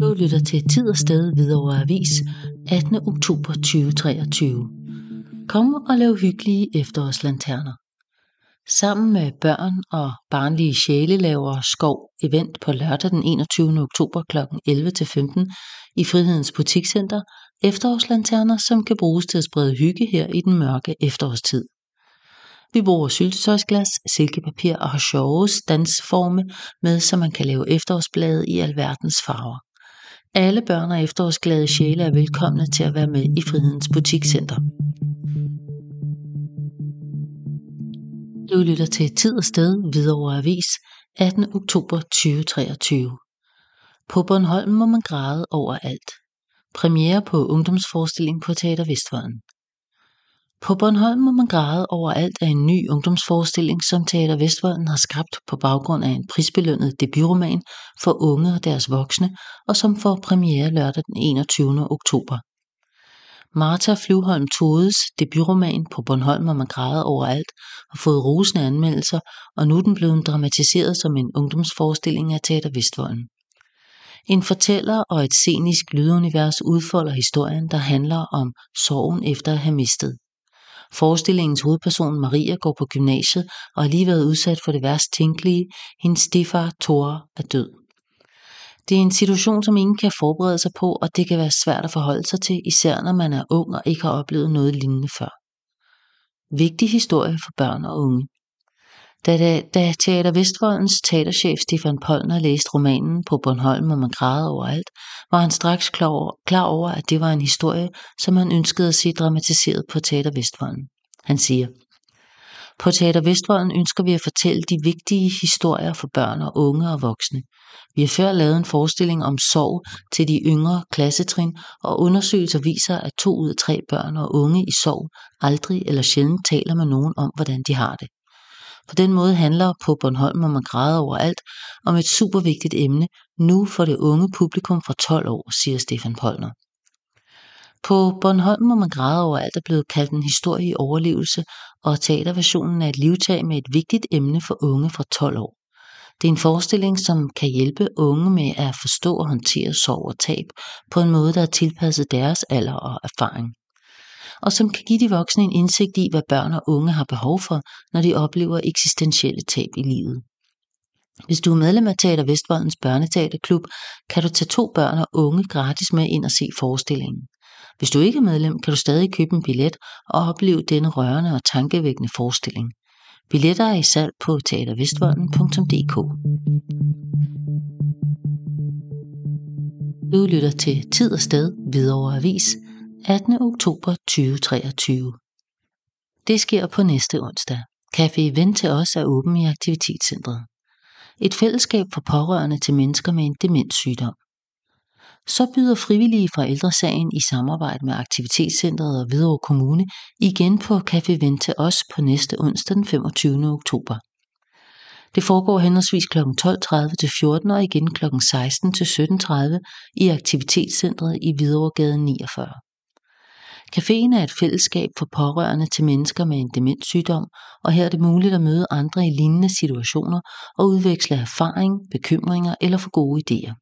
Du lytter til Tid og Sted Hvidovre Avis 18. oktober 2023. Kom og lav hyggelige efterårslanterner. Sammen med børn og barnlige sjæle laver Skov event på lørdag den 21. oktober kl. 11-15 i Frihedens Butikscenter efterårslanterner, som kan bruges til at sprede hygge her i den mørke efterårstid. Vi bruger syltetøjsglas, silkepapir og har sjove stansforme med, så man kan lave efterårsblade i alverdens farver. Alle børn og efterårsglade sjæle er velkomne til at være med i Frihedens Butikscenter. Du lytter til Tid og Sted Hvidovre Avis 18. oktober 2023. På Bornholm må man græde overalt. Premiere på ungdomsforestilling på Teater Vestvolden. På Bornholm må man græde over alt af en ny ungdomsforestilling, som Teater Vestvolden har skabt på baggrund af en prisbelønnet debutroman for unge og deres voksne, og som får premiere lørdag den 21. oktober. Martha Flyvholm Todes debutroman på Bornholm må man græde overalt har fået rosende anmeldelser, og nu er den blevet dramatiseret som en ungdomsforestilling af Teater Vestvolden. En fortæller og et scenisk lydunivers udfolder historien, der handler om sorgen efter at have mistet. Forestillingens hovedperson Maria går på gymnasiet og har lige været udsat for det værst tænkelige. Hendes stefar Tore er død. Det er en situation, som ingen kan forberede sig på, og det kan være svært at forholde sig til, især når man er ung og ikke har oplevet noget lignende før. Vigtig historie for børn og unge. Da, da, da Teater Vestvoldens teaterchef Stefan Polner læste romanen på Bornholm, og man græde overalt, var han straks klar over, klar over, at det var en historie, som han ønskede at se dramatiseret på Teater Vestvolden. Han siger, på Teater Vestvolden ønsker vi at fortælle de vigtige historier for børn og unge og voksne. Vi har før lavet en forestilling om sorg til de yngre klassetrin, og undersøgelser viser, at to ud af tre børn og unge i sorg aldrig eller sjældent taler med nogen om, hvordan de har det. På den måde handler på Bornholm om at græde overalt om et supervigtigt emne, nu for det unge publikum fra 12 år, siger Stefan Polner. På Bornholm må man græde over alt er blevet kaldt en historie i overlevelse, og teaterversionen er et livtag med et vigtigt emne for unge fra 12 år. Det er en forestilling, som kan hjælpe unge med at forstå og håndtere sorg og tab på en måde, der er tilpasset deres alder og erfaring og som kan give de voksne en indsigt i, hvad børn og unge har behov for, når de oplever eksistentielle tab i livet. Hvis du er medlem af Teater Vestvoldens Børneteaterklub, kan du tage to børn og unge gratis med ind og se forestillingen. Hvis du ikke er medlem, kan du stadig købe en billet og opleve denne rørende og tankevækkende forestilling. Billetter er i salg på teatervestvolden.dk. Du lytter til Tid og Sted Hvidovre Avis 18. oktober 2023. Det sker på næste onsdag. Café Event til os er åben i aktivitetscentret. Et fællesskab for pårørende til mennesker med en demenssygdom. Så byder frivillige fra ældresagen i samarbejde med Aktivitetscentret og Hvidovre Kommune igen på Café Event til os på næste onsdag den 25. oktober. Det foregår henholdsvis kl. 12.30 til 14 og igen kl. 16 til 17.30 i Aktivitetscentret i Hvidovregade 49. Caféen er et fællesskab for pårørende til mennesker med en demenssygdom, og her er det muligt at møde andre i lignende situationer og udveksle erfaring, bekymringer eller få gode idéer.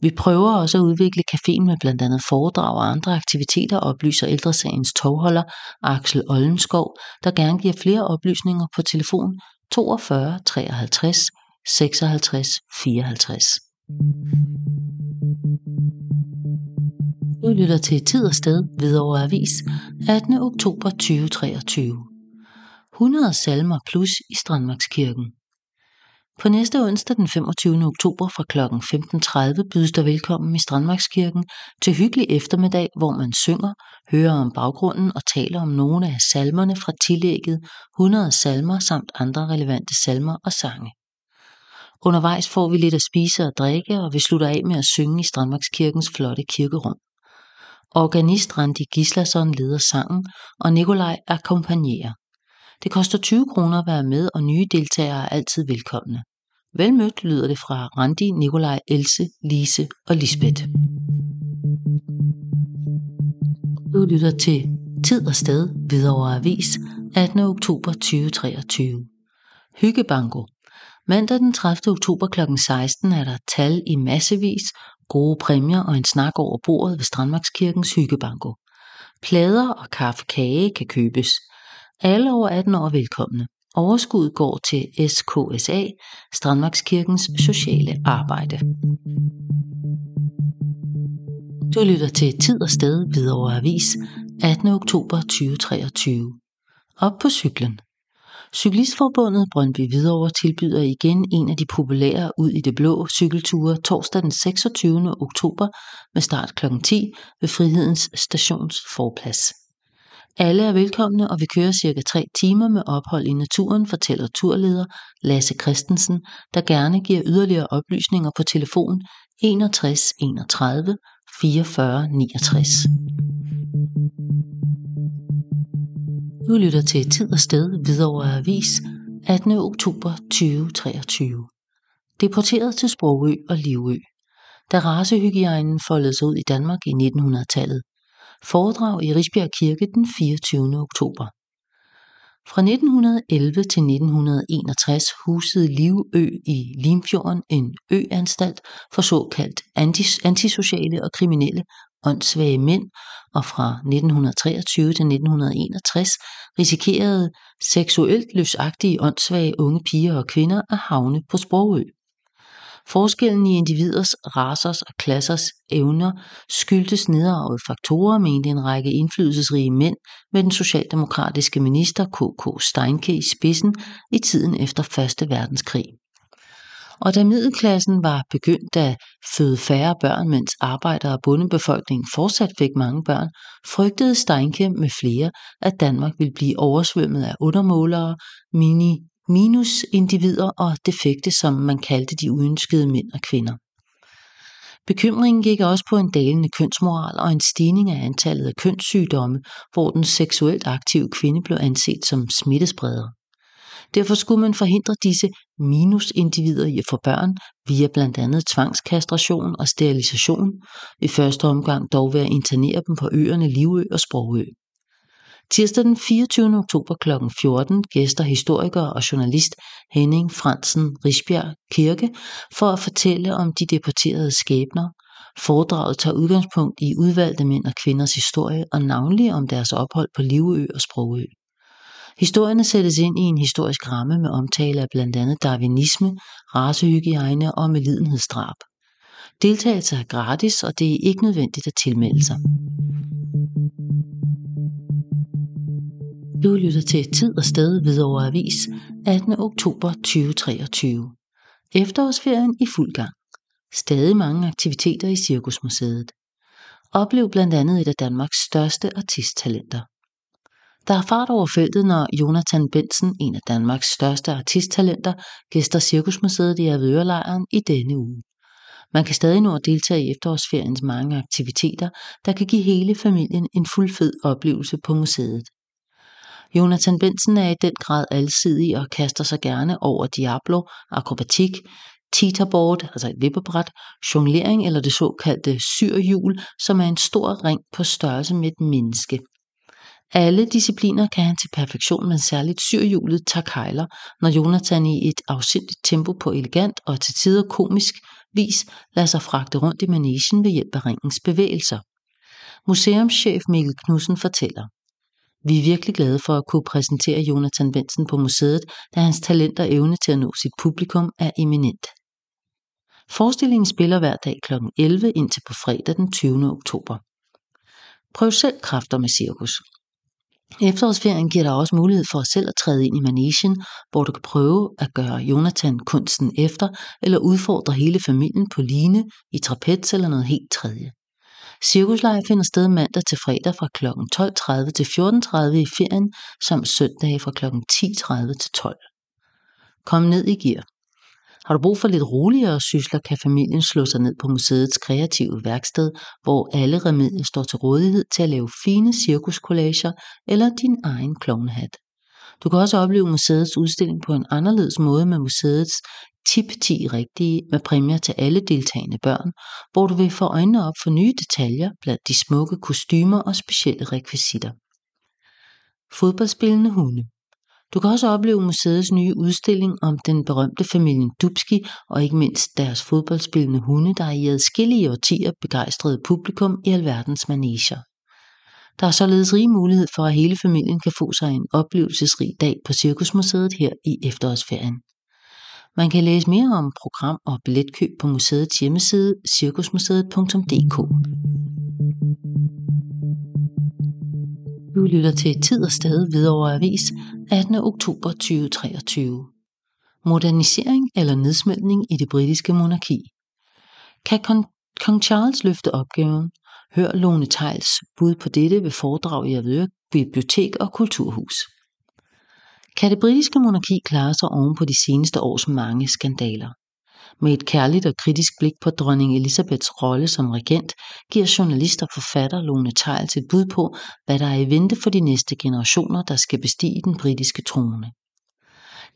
Vi prøver også at udvikle caféen med blandt andet foredrag og andre aktiviteter, oplyser ældresagens tovholder Axel Ollenskov, der gerne giver flere oplysninger på telefon 42 53 56 54. Du lytter til Tid og Sted ved over Avis 18. oktober 2023. 100 salmer plus i Strandmarkskirken. På næste onsdag den 25. oktober fra kl. 15.30 bydes der velkommen i Strandmarkskirken til hyggelig eftermiddag, hvor man synger, hører om baggrunden og taler om nogle af salmerne fra tillægget 100 salmer samt andre relevante salmer og sange. Undervejs får vi lidt at spise og drikke, og vi slutter af med at synge i Strandmarkskirkens flotte kirkerum. Organist Randi Gislason leder sangen, og Nikolaj akkompagnerer. Det koster 20 kroner at være med, og nye deltagere er altid velkomne. Velmødt lyder det fra Randi, Nikolaj, Else, Lise og Lisbeth. Du lytter til Tid og Sted Hvidovre Avis 18. oktober 2023. Hyggebanko. Mandag den 30. oktober kl. 16 er der tal i massevis, Gode præmier og en snak over bordet ved Strandmarkskirkens hyggebanko. Plader og kaffe kage kan købes. Alle over 18 år er velkomne. Overskuddet går til SKSA, Strandmarkskirkens sociale arbejde. Du lytter til Tid og Sted Hvidovre Avis 18. oktober 2023. Op på cyklen. Cyklistforbundet Brøndby Hvidovre tilbyder igen en af de populære ud i det blå cykelture torsdag den 26. oktober med start kl. 10 ved Frihedens Stations forplads. Alle er velkomne, og vi kører cirka 3 timer med ophold i naturen, fortæller turleder Lasse Christensen, der gerne giver yderligere oplysninger på telefon 61 31 44 69. Du lytter til Tid og Sted Hvidovre Avis 18. oktober 2023. Deporteret til Sprogø og Livø. Da racehygiejnen foldede sig ud i Danmark i 1900-tallet. Foredrag i Risbjerg Kirke den 24. oktober. Fra 1911 til 1961 husede Livø i Limfjorden en øanstalt for såkaldt antisociale og kriminelle åndssvage mænd, og fra 1923 til 1961 risikerede seksuelt løsagtige åndssvage unge piger og kvinder at havne på Sprogø. Forskellen i individers, rasers og klassers evner skyldtes nedarvede faktorer, mente en række indflydelsesrige mænd med den socialdemokratiske minister K.K. Steinke i spidsen i tiden efter 1. verdenskrig. Og da middelklassen var begyndt at føde færre børn, mens arbejder- og bondebefolkningen fortsat fik mange børn, frygtede Steinke med flere, at Danmark ville blive oversvømmet af undermålere, mini-individer og defekte, som man kaldte de uønskede mænd og kvinder. Bekymringen gik også på en dalende kønsmoral og en stigning af antallet af kønssygdomme, hvor den seksuelt aktive kvinde blev anset som smittespreder. Derfor skulle man forhindre disse minusindivider i at få børn via blandt andet tvangskastration og sterilisation, i første omgang dog ved at internere dem på øerne Livø og Sprogø. Tirsdag den 24. oktober kl. 14 gæster historiker og journalist Henning Fransen Risbjerg Kirke for at fortælle om de deporterede skæbner. Foredraget tager udgangspunkt i udvalgte mænd og kvinders historie og navnlig om deres ophold på Livø og Sprogø. Historierne sættes ind i en historisk ramme med omtale af blandt andet darwinisme, racehygiejne og medlidenhedsdrab. Deltagelse er gratis, og det er ikke nødvendigt at tilmelde sig. Du lytter til Tid og Sted Hvidovre Avis 18. oktober 2023. Efterårsferien i fuld gang. Stadig mange aktiviteter i Cirkusmuseet. Oplev blandt andet et af Danmarks største artisttalenter. Der er fart over feltet, når Jonathan Bensen, en af Danmarks største artisttalenter, gæster Cirkusmuseet i Avedørelejren i denne uge. Man kan stadig nå at deltage i efterårsferiens mange aktiviteter, der kan give hele familien en fuldfed oplevelse på museet. Jonathan Benson er i den grad alsidig og kaster sig gerne over Diablo, akrobatik, teeterboard, altså et vippebræt, jonglering eller det såkaldte syrhjul, som er en stor ring på størrelse med et menneske. Alle discipliner kan han til perfektion, men særligt syrhjulet tager kejler, når Jonathan i et afsindigt tempo på elegant og til tider komisk vis lader sig fragte rundt i manesien ved hjælp af ringens bevægelser. Museumschef Mikkel Knudsen fortæller. Vi er virkelig glade for at kunne præsentere Jonathan Benson på museet, da hans talent og evne til at nå sit publikum er eminent. Forestillingen spiller hver dag kl. 11 indtil på fredag den 20. oktober. Prøv selv kræfter med cirkus. Efterårsferien giver dig også mulighed for selv at træde ind i manesien, hvor du kan prøve at gøre Jonathan kunsten efter, eller udfordre hele familien på line, i trapez eller noget helt tredje. Cirkuslejr finder sted mandag til fredag fra kl. 12.30 til 14.30 i ferien, samt søndag fra kl. 10.30 til 12. Kom ned i gear. Har du brug for lidt roligere sysler, kan familien slå sig ned på museets kreative værksted, hvor alle remedier står til rådighed til at lave fine cirkuskollager eller din egen klovnehat. Du kan også opleve museets udstilling på en anderledes måde med museets tip 10 rigtige med præmier til alle deltagende børn, hvor du vil få øjnene op for nye detaljer blandt de smukke kostymer og specielle rekvisitter. Fodboldspillende hunde du kan også opleve museets nye udstilling om den berømte familien Dubski og ikke mindst deres fodboldspillende hunde, der i adskillige årtier begejstrede publikum i alverdens maneger. Der er således rig mulighed for, at hele familien kan få sig en oplevelsesrig dag på Cirkusmuseet her i efterårsferien. Man kan læse mere om program og billetkøb på museets hjemmeside cirkusmuseet.dk. Du lytter til Tid og Sted Hvidovre Avis 18. oktober 2023. Modernisering eller nedsmeltning i det britiske monarki. Kan kong Charles løfte opgaven? Hør Lone Tejls bud på dette ved foredrag i Avedøre Bibliotek og Kulturhus. Kan det britiske monarki klare sig oven på de seneste års mange skandaler? Med et kærligt og kritisk blik på dronning Elisabeths rolle som regent, giver journalist og forfatter Lone Tejls et bud på, hvad der er i vente for de næste generationer, der skal bestige den britiske trone.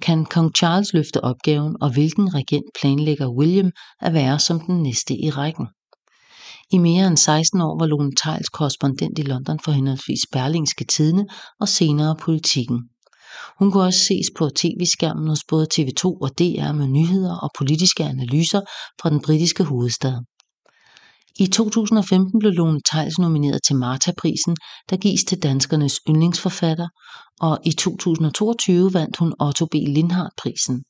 Kan kong Charles løfte opgaven, og hvilken regent planlægger William at være som den næste i rækken? I mere end 16 år var Lone Tejls korrespondent i London for henholdsvis Berlingske Tidene og senere Politiken. Hun kunne også ses på tv-skærmen hos både TV2 og DR med nyheder og politiske analyser fra den britiske hovedstad. I 2015 blev Lone Theils nomineret til Marta-prisen, der gives til danskernes yndlingsforfatter, og i 2022 vandt hun Otto B. Lindhardt-prisen.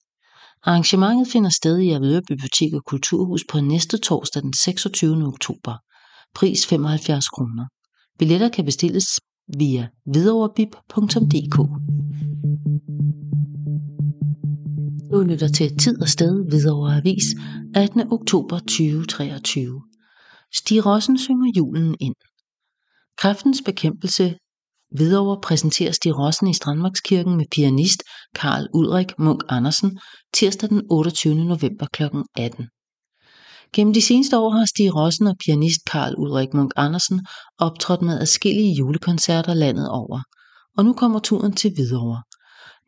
Arrangementet finder sted i Avedøre Bibliotek og Kulturhus på næste torsdag den 26. oktober. Pris 75 kroner. Billetter kan bestilles via videoverbib.dk. Du lytter til Tid og Sted Hvidovre Avis 18. oktober 2023. Stig Rossen synger julen ind. Kræftens bekæmpelse Hvidovre præsenterer Stig Rossen i Strandmarkskirken med pianist Karl Ulrik Munk Andersen tirsdag den 28. november kl. 18. Gennem de seneste år har Stig Rossen og pianist Karl Ulrik Munk Andersen optrådt med adskillige julekoncerter landet over. Og nu kommer turen til Hvidovre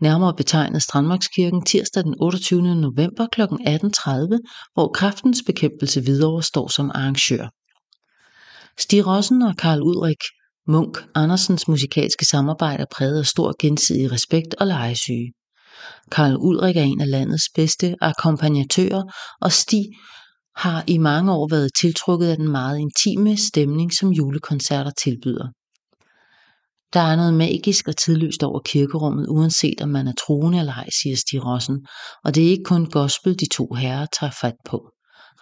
nærmere betegnet Strandmarkskirken tirsdag den 28. november kl. 18.30, hvor Kraftens Bekæmpelse videre står som arrangør. Stig Rossen og Karl Ulrik Munk Andersens musikalske samarbejde er præget af stor gensidig respekt og legesyge. Karl Ulrik er en af landets bedste akkompagnatører, og Stig har i mange år været tiltrukket af den meget intime stemning, som julekoncerter tilbyder. Der er noget magisk og tidløst over kirkerummet, uanset om man er troende eller ej, siger Stig Rossen, og det er ikke kun gospel, de to herrer tager fat på.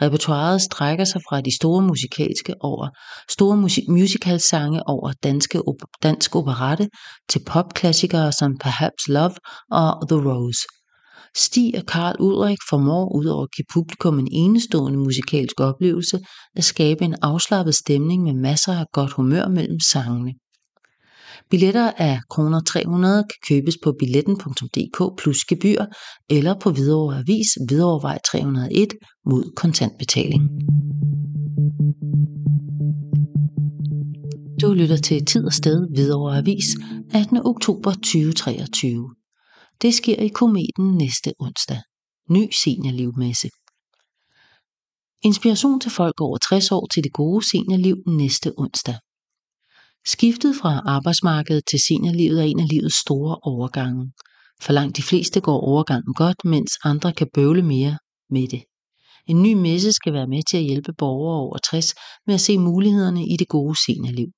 Repertoiret strækker sig fra de store musikalske over store musik- musicalsange over danske op- dansk operette til popklassikere som Perhaps Love og The Rose. Stig og Karl Ulrik formår udover at give publikum en enestående musikalsk oplevelse at skabe en afslappet stemning med masser af godt humør mellem sangene. Billetter af kroner 300 kan købes på billetten.dk plus gebyr eller på Hvidovre Avis Hvidovrevej 301 mod kontantbetaling. Du lytter til Tid og Sted Hvidovre Avis 18. oktober 2023. Det sker i kometen næste onsdag. Ny seniorlivmesse. Inspiration til folk over 60 år til det gode seniorliv næste onsdag. Skiftet fra arbejdsmarkedet til seniorlivet er en af livets store overgange. For langt de fleste går overgangen godt, mens andre kan bøvle mere med det. En ny messe skal være med til at hjælpe borgere over 60 med at se mulighederne i det gode seniorliv.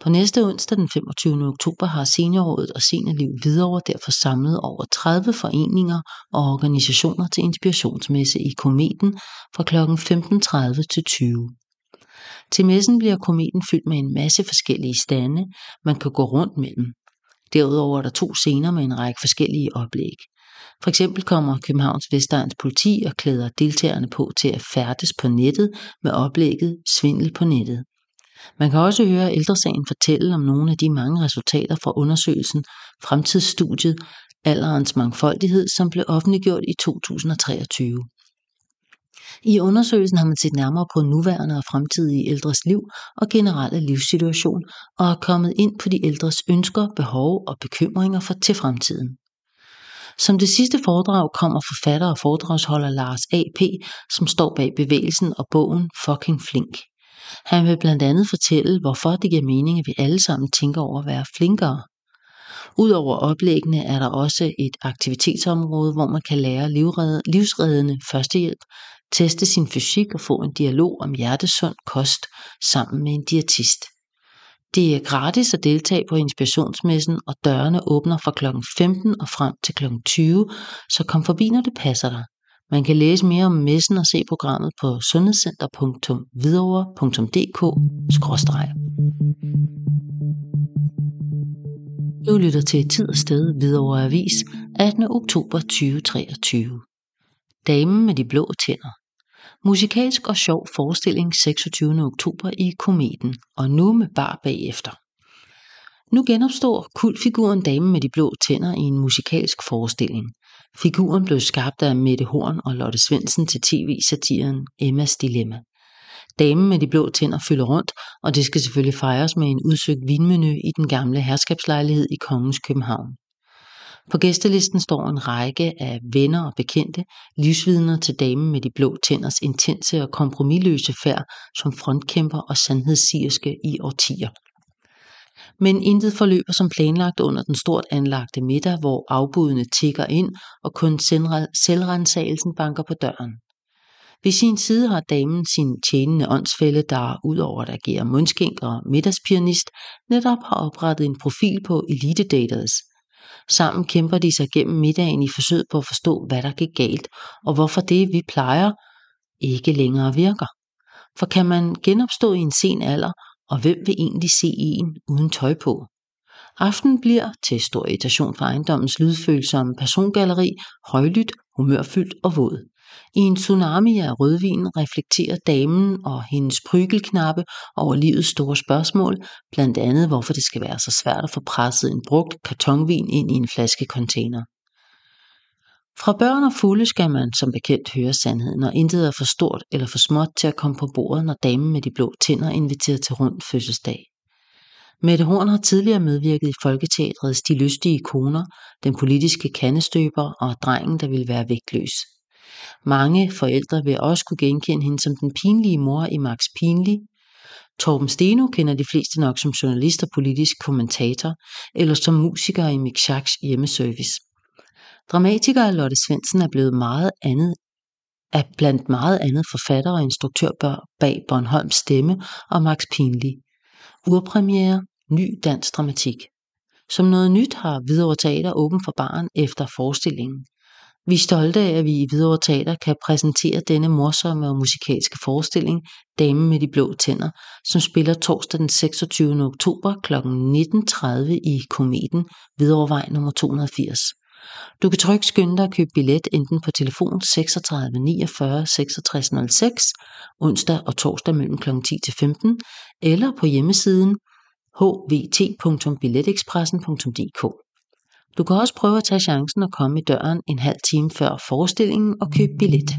På næste onsdag den 25. oktober har Seniorrådet og Seniorliv Hvidovre derfor samlet over 30 foreninger og organisationer til inspirationsmesse i Kometen fra kl. 15.30 til 20. Til messen bliver kometen fyldt med en masse forskellige stande, man kan gå rundt mellem. Derudover er der to scener med en række forskellige oplæg. For eksempel kommer Københavns Vestegns politi og klæder deltagerne på til at færdes på nettet med oplægget Svindel på nettet. Man kan også høre ældresagen fortælle om nogle af de mange resultater fra undersøgelsen Fremtidsstudiet Alderens Mangfoldighed, som blev offentliggjort i 2023. I undersøgelsen har man set nærmere på nuværende og fremtidige ældres liv og generelle livssituation og er kommet ind på de ældres ønsker, behov og bekymringer for til fremtiden. Som det sidste foredrag kommer forfatter og foredragsholder Lars A.P., som står bag bevægelsen og bogen Fucking Flink. Han vil blandt andet fortælle, hvorfor det giver mening, at vi alle sammen tænker over at være flinkere. Udover oplæggene er der også et aktivitetsområde, hvor man kan lære livsreddende førstehjælp, teste sin fysik og få en dialog om hjertesund kost sammen med en diætist. Det er gratis at deltage på inspirationsmessen, og dørene åbner fra kl. 15 og frem til kl. 20, så kom forbi, når det passer dig. Man kan læse mere om messen og se programmet på sundhedscenter.hvidovre.dk. Du lytter til Tid og Sted Hvidovre Avis 18. oktober 2023. Damen med de blå tænder. Musikalsk og sjov forestilling 26. oktober i Kometen, og nu med bar bagefter. Nu genopstår kultfiguren Damen med de blå tænder i en musikalsk forestilling. Figuren blev skabt af Mette Horn og Lotte Svendsen til tv-satiren Emmas Dilemma. Damen med de blå tænder fylder rundt, og det skal selvfølgelig fejres med en udsøgt vinmenu i den gamle herskabslejlighed i Kongens København. På gæstelisten står en række af venner og bekendte, livsvidner til damen med de blå tænders intense og kompromilløse færd som frontkæmper og sandhedssierske i årtier. Men intet forløber som planlagt under den stort anlagte middag, hvor afbudene tigger ind, og kun selvrensagelsen banker på døren. Ved sin side har damen sin tjenende åndsfælde, der udover at agere mundskænk og middagspianist, netop har oprettet en profil på Elite Daters. Sammen kæmper de sig gennem middagen i forsøg på at forstå, hvad der gik galt, og hvorfor det, vi plejer, ikke længere virker. For kan man genopstå i en sen alder, og hvem vil egentlig se en uden tøj på? Aften bliver, til stor irritation for ejendommens lydfølsomme persongalleri, højlydt, humørfyldt og våd. I en tsunami af rødvin reflekterer damen og hendes prygelknappe over livets store spørgsmål, blandt andet hvorfor det skal være så svært at få presset en brugt kartonvin ind i en flaskecontainer. Fra børn og fulde skal man som bekendt høre sandheden, og intet er for stort eller for småt til at komme på bordet, når damen med de blå tænder inviterer til rundt fødselsdag. Mette Horn har tidligere medvirket i Folketeatrets De Lystige Koner, Den Politiske Kandestøber og Drengen, der ville være vægtløs. Mange forældre vil også kunne genkende hende som den pinlige mor i Max Pinlig. Torben Steno kender de fleste nok som journalist og politisk kommentator, eller som musiker i Mick Schacks hjemmeservice. Dramatiker Lotte Svendsen er blevet meget andet er blandt meget andet forfatter og instruktør bag Bornholms Stemme og Max Pinlig. Urpremiere, ny dansk dramatik. Som noget nyt har Hvidovre Teater åben for barn efter forestillingen. Vi er stolte af, at vi i Hvidovre Teater kan præsentere denne morsomme og musikalske forestilling, Damen med de blå tænder, som spiller torsdag den 26. oktober kl. 19.30 i Kometen, Hvidovrevej nummer 280. Du kan trygt skynde dig at købe billet enten på telefon 36 49 66 06, onsdag og torsdag mellem kl. 10 til 15, eller på hjemmesiden hvt.billetexpressen.dk. Du kan også prøve at tage chancen og komme i døren en halv time før forestillingen og købe billet.